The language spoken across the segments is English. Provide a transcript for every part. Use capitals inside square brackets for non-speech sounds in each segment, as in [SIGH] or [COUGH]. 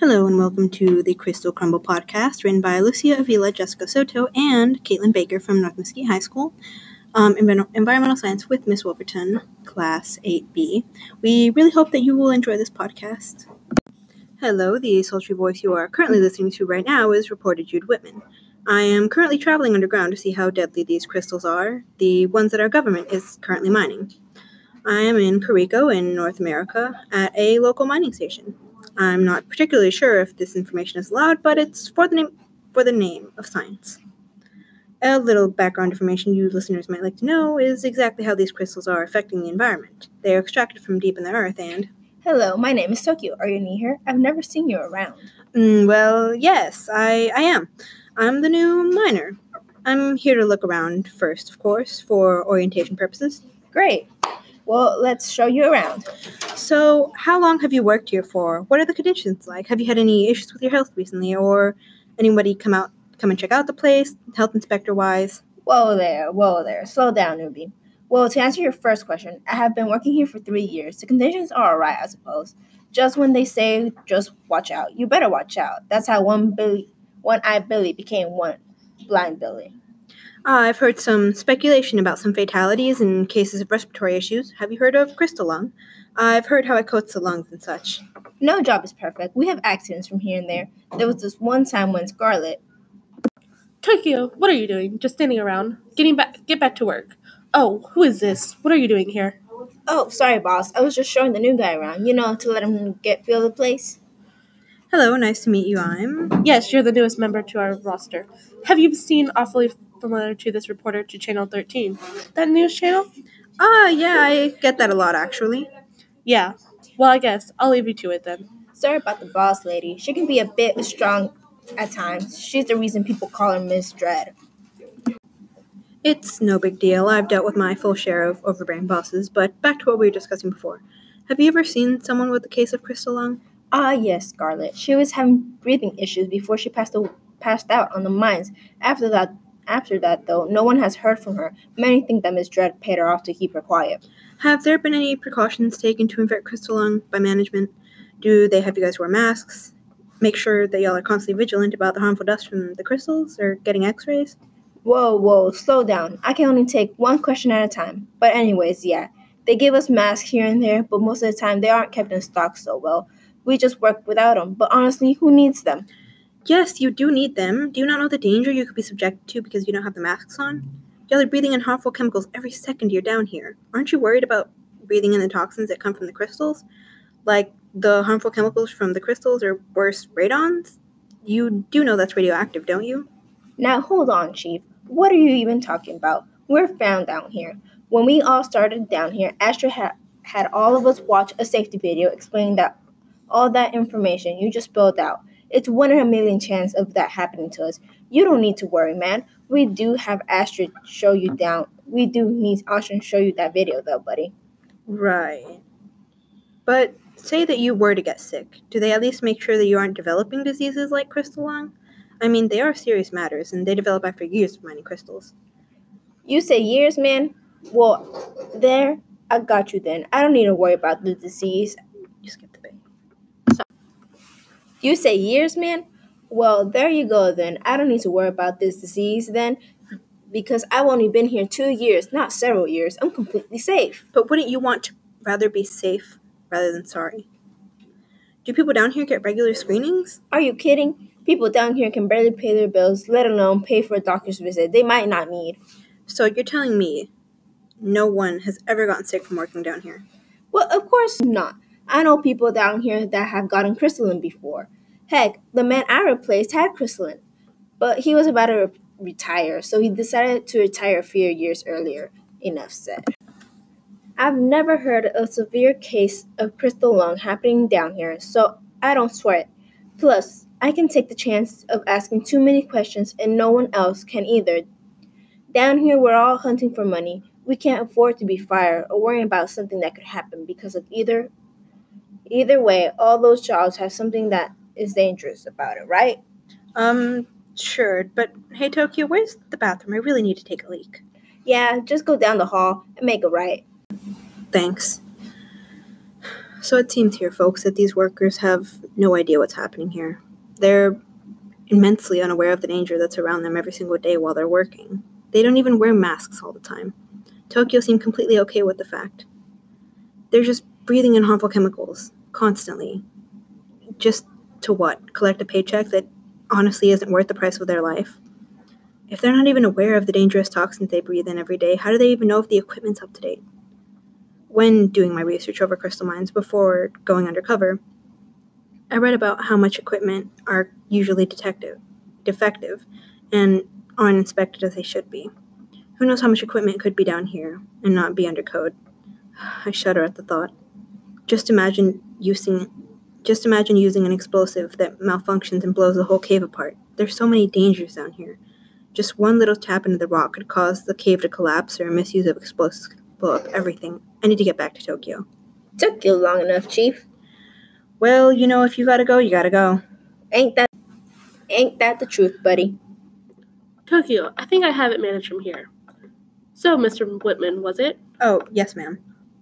Hello and welcome to the Crystal Crumble podcast, written by Lucia Avila, Jessica Soto, and Caitlin Baker from North Mesquite High School. Um, environmental Science with Miss Wolverton, Class 8B. We really hope that you will enjoy this podcast. Hello, the sultry voice you are currently listening to right now is reporter Jude Whitman. I am currently traveling underground to see how deadly these crystals are, the ones that our government is currently mining. I am in Carico in North America at a local mining station. I'm not particularly sure if this information is allowed, but it's for the name for the name of science. A little background information you listeners might like to know is exactly how these crystals are affecting the environment. They are extracted from deep in the earth and Hello, my name is Tokyo. Are you new here? I've never seen you around. Mm, well, yes, I, I am. I'm the new miner. I'm here to look around first, of course, for orientation purposes. Great. Well, let's show you around. So, how long have you worked here for? What are the conditions like? Have you had any issues with your health recently, or anybody come out, come and check out the place, health inspector wise? Whoa there, whoa there. Slow down, newbie. Well, to answer your first question, I have been working here for three years. The conditions are alright, I suppose. Just when they say, just watch out, you better watch out. That's how one Billy, one-eyed Billy became one blind Billy. Uh, I've heard some speculation about some fatalities in cases of respiratory issues. Have you heard of crystal lung? I've heard how it coats the lungs and such. No job is perfect. We have accidents from here and there. There was this one time when Scarlet, Tokyo, what are you doing? Just standing around. Getting back get back to work. Oh, who is this? What are you doing here? oh, sorry, boss. I was just showing the new guy around, you know, to let him get feel the place. Hello, nice to meet you. I'm. Yes, you're the newest member to our roster. Have you seen awfully familiar to this reporter to Channel 13? That news channel? Ah, yeah, I get that a lot actually. Yeah. Well, I guess I'll leave you to it then. Sorry about the boss lady. She can be a bit strong at times. She's the reason people call her Miss Dread. It's no big deal. I've dealt with my full share of overbearing bosses, but back to what we were discussing before. Have you ever seen someone with a case of crystal lung? Ah, yes, Scarlet. She was having breathing issues before she passed a- passed out on the mines. After that, after that though, no one has heard from her. Many think that Miss Dread paid her off to keep her quiet. Have there been any precautions taken to infect crystal lung by management? Do they have you guys wear masks? Make sure that y'all are constantly vigilant about the harmful dust from the crystals or getting x rays? Whoa, whoa, slow down. I can only take one question at a time. But anyways, yeah. They give us masks here and there, but most of the time they aren't kept in stock so well. We just work without them. But honestly, who needs them? Yes, you do need them. Do you not know the danger you could be subjected to because you don't have the masks on? Y'all are breathing in harmful chemicals every second you're down here. Aren't you worried about breathing in the toxins that come from the crystals? Like the harmful chemicals from the crystals or worse, radons? You do know that's radioactive, don't you? Now hold on, Chief. What are you even talking about? We're found down here. When we all started down here, Astrid had, had all of us watch a safety video explaining that all that information you just spilled out. It's one in a million chance of that happening to us. You don't need to worry, man. We do have Astrid show you down. We do need Astrid show you that video, though, buddy. Right. But say that you were to get sick. Do they at least make sure that you aren't developing diseases like crystal lung? I mean, they are serious matters, and they develop after years of mining crystals. You say years, man? Well, there, I got you then. I don't need to worry about the disease. You skip the bit. You say years, man? Well, there you go then. I don't need to worry about this disease then because I've only been here two years, not several years. I'm completely safe. But wouldn't you want to rather be safe rather than sorry? Do people down here get regular screenings? Are you kidding? People down here can barely pay their bills, let alone pay for a doctor's visit they might not need. So you're telling me no one has ever gotten sick from working down here? Well, of course not. I know people down here that have gotten crystal lung before. Heck, the man I replaced had crystal lung, but he was about to re- retire, so he decided to retire a few years earlier. Enough said. I've never heard of a severe case of crystal lung happening down here, so I don't swear it. Plus, I can take the chance of asking too many questions and no one else can either. Down here, we're all hunting for money. We can't afford to be fired or worrying about something that could happen because of either. Either way, all those jobs have something that is dangerous about it, right? Um, sure, but hey, Tokyo, where's the bathroom? I really need to take a leak. Yeah, just go down the hall and make it right. Thanks. So it seems here, folks, that these workers have no idea what's happening here. They're immensely unaware of the danger that's around them every single day while they're working. They don't even wear masks all the time. Tokyo seemed completely okay with the fact. They're just breathing in harmful chemicals constantly. Just to what? Collect a paycheck that honestly isn't worth the price of their life? If they're not even aware of the dangerous toxins they breathe in every day, how do they even know if the equipment's up to date? When doing my research over crystal mines before going undercover, I read about how much equipment are usually detective, defective and aren't inspected as they should be. Who knows how much equipment could be down here and not be under code? [SIGHS] I shudder at the thought. Just imagine using just imagine using an explosive that malfunctions and blows the whole cave apart. There's so many dangers down here. Just one little tap into the rock could cause the cave to collapse or a misuse of explosives could blow up everything. I need to get back to Tokyo. Took you long enough, Chief. Well, you know, if you gotta go, you gotta go. Ain't that ain't that the truth, buddy? Tokyo, I think I have it managed from here. So, Mr. Whitman, was it? Oh, yes, ma'am.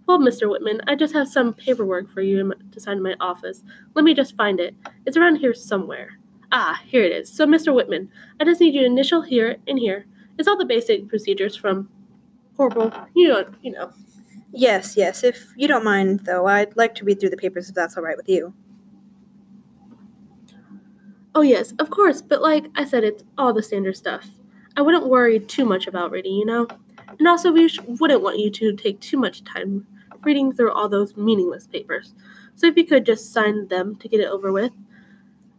Well, Mr. Whitman, I just have some paperwork for you to sign in my office. Let me just find it. It's around here somewhere. Ah, here it is. So, Mr. Whitman, I just need you to initial here and here. It's all the basic procedures from corporal. You know, you know. Yes, yes. If you don't mind, though, I'd like to read through the papers if that's all right with you. Oh yes, of course. But like I said, it's all the standard stuff. I wouldn't worry too much about reading, you know. And also, we sh- wouldn't want you to take too much time reading through all those meaningless papers. So if you could just sign them to get it over with,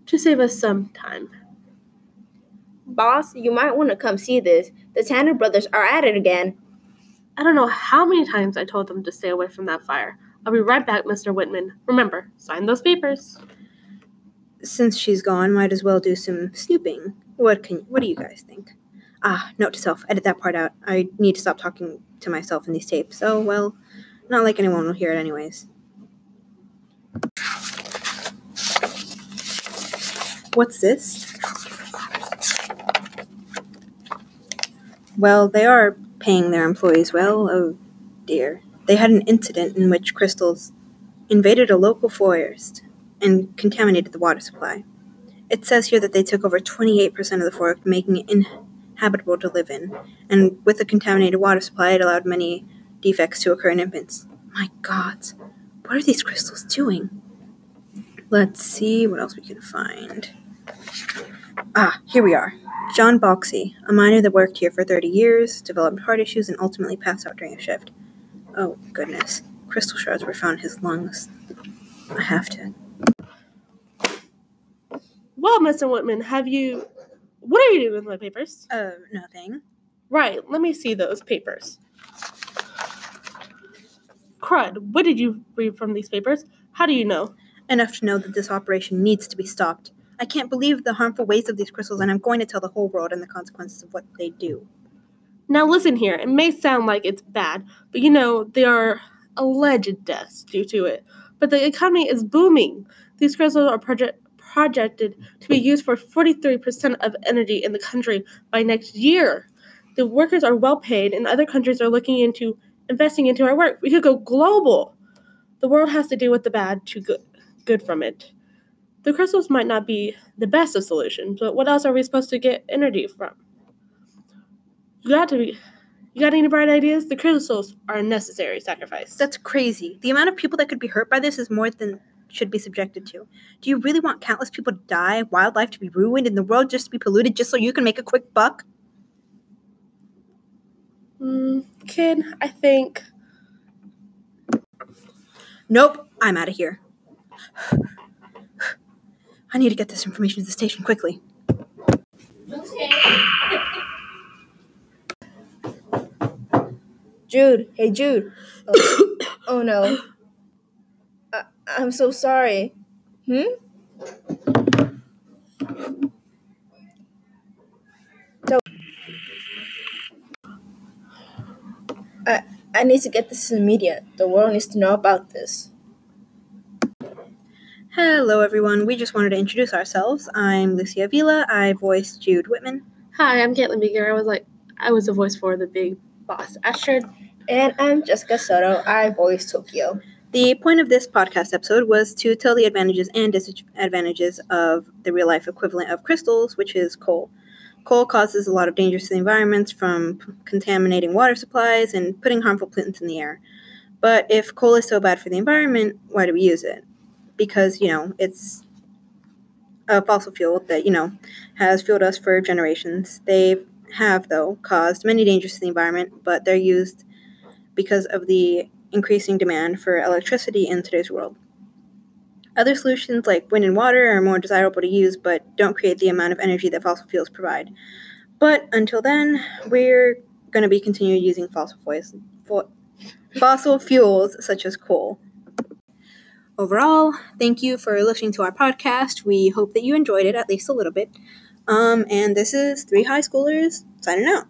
to save us some time. Boss, you might want to come see this. The Tanner brothers are at it again. I don't know how many times I told them to stay away from that fire. I'll be right back, Mr. Whitman. Remember, sign those papers. Since she's gone, might as well do some snooping. What can what do you guys think? Ah, note to self, edit that part out. I need to stop talking to myself in these tapes. Oh well, not like anyone will hear it anyways. What's this? Well, they are paying their employees well. Oh dear. They had an incident in which crystals invaded a local forest and contaminated the water supply. It says here that they took over 28% of the forest, making it inhabitable to live in, and with the contaminated water supply, it allowed many defects to occur in infants. My god, what are these crystals doing? Let's see what else we can find. Ah, here we are. John Boxey, a miner that worked here for 30 years, developed heart issues, and ultimately passed out during a shift. Oh, goodness. Crystal shards were found in his lungs. I have to. Well, Mr. Whitman, have you. What are you doing with my papers? Uh, nothing. Right, let me see those papers. Crud, what did you read from these papers? How do you know? Enough to know that this operation needs to be stopped. I can't believe the harmful waste of these crystals, and I'm going to tell the whole world and the consequences of what they do. Now, listen here. It may sound like it's bad, but you know, there are alleged deaths due to it. But the economy is booming. These crystals are project- projected to be used for 43% of energy in the country by next year. The workers are well paid, and other countries are looking into investing into our work. We could go global. The world has to deal with the bad to good, good from it. The crystals might not be the best of solutions, but what else are we supposed to get energy from? You got to be. You got any bright ideas? The crystals are a necessary sacrifice. That's crazy. The amount of people that could be hurt by this is more than should be subjected to. Do you really want countless people to die, wildlife to be ruined, and the world just to be polluted just so you can make a quick buck? Mm, kid, I think. Nope, I'm out of here. [SIGHS] I need to get this information to the station quickly. [LAUGHS] Jude, hey Jude. Oh, [COUGHS] oh no. [COUGHS] I, I'm so sorry. Hmm? So, I, I need to get this in the media. The world needs to know about this. Hello, everyone. We just wanted to introduce ourselves. I'm Lucia Avila. I voice Jude Whitman. Hi, I'm Caitlin Baker. I was like, I was the voice for the big boss, Astrid. And I'm Jessica Soto. I voice Tokyo. The point of this podcast episode was to tell the advantages and disadvantages of the real life equivalent of crystals, which is coal. Coal causes a lot of dangers to the environment from contaminating water supplies and putting harmful pollutants in the air. But if coal is so bad for the environment, why do we use it? Because, you know, it's a fossil fuel that, you know, has fueled us for generations. They have, though, caused many dangers to the environment, but they're used because of the increasing demand for electricity in today's world. Other solutions like wind and water are more desirable to use but don't create the amount of energy that fossil fuels provide. But until then, we're going to be continuing using fossil fuels, fossil fuels such as coal. Overall, thank you for listening to our podcast. We hope that you enjoyed it at least a little bit. Um, and this is three high schoolers signing out.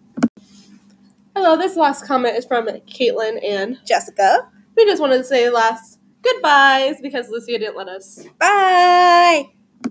Hello, this last comment is from Caitlin and Jessica. We just wanted to say last goodbyes because Lucia didn't let us. Bye.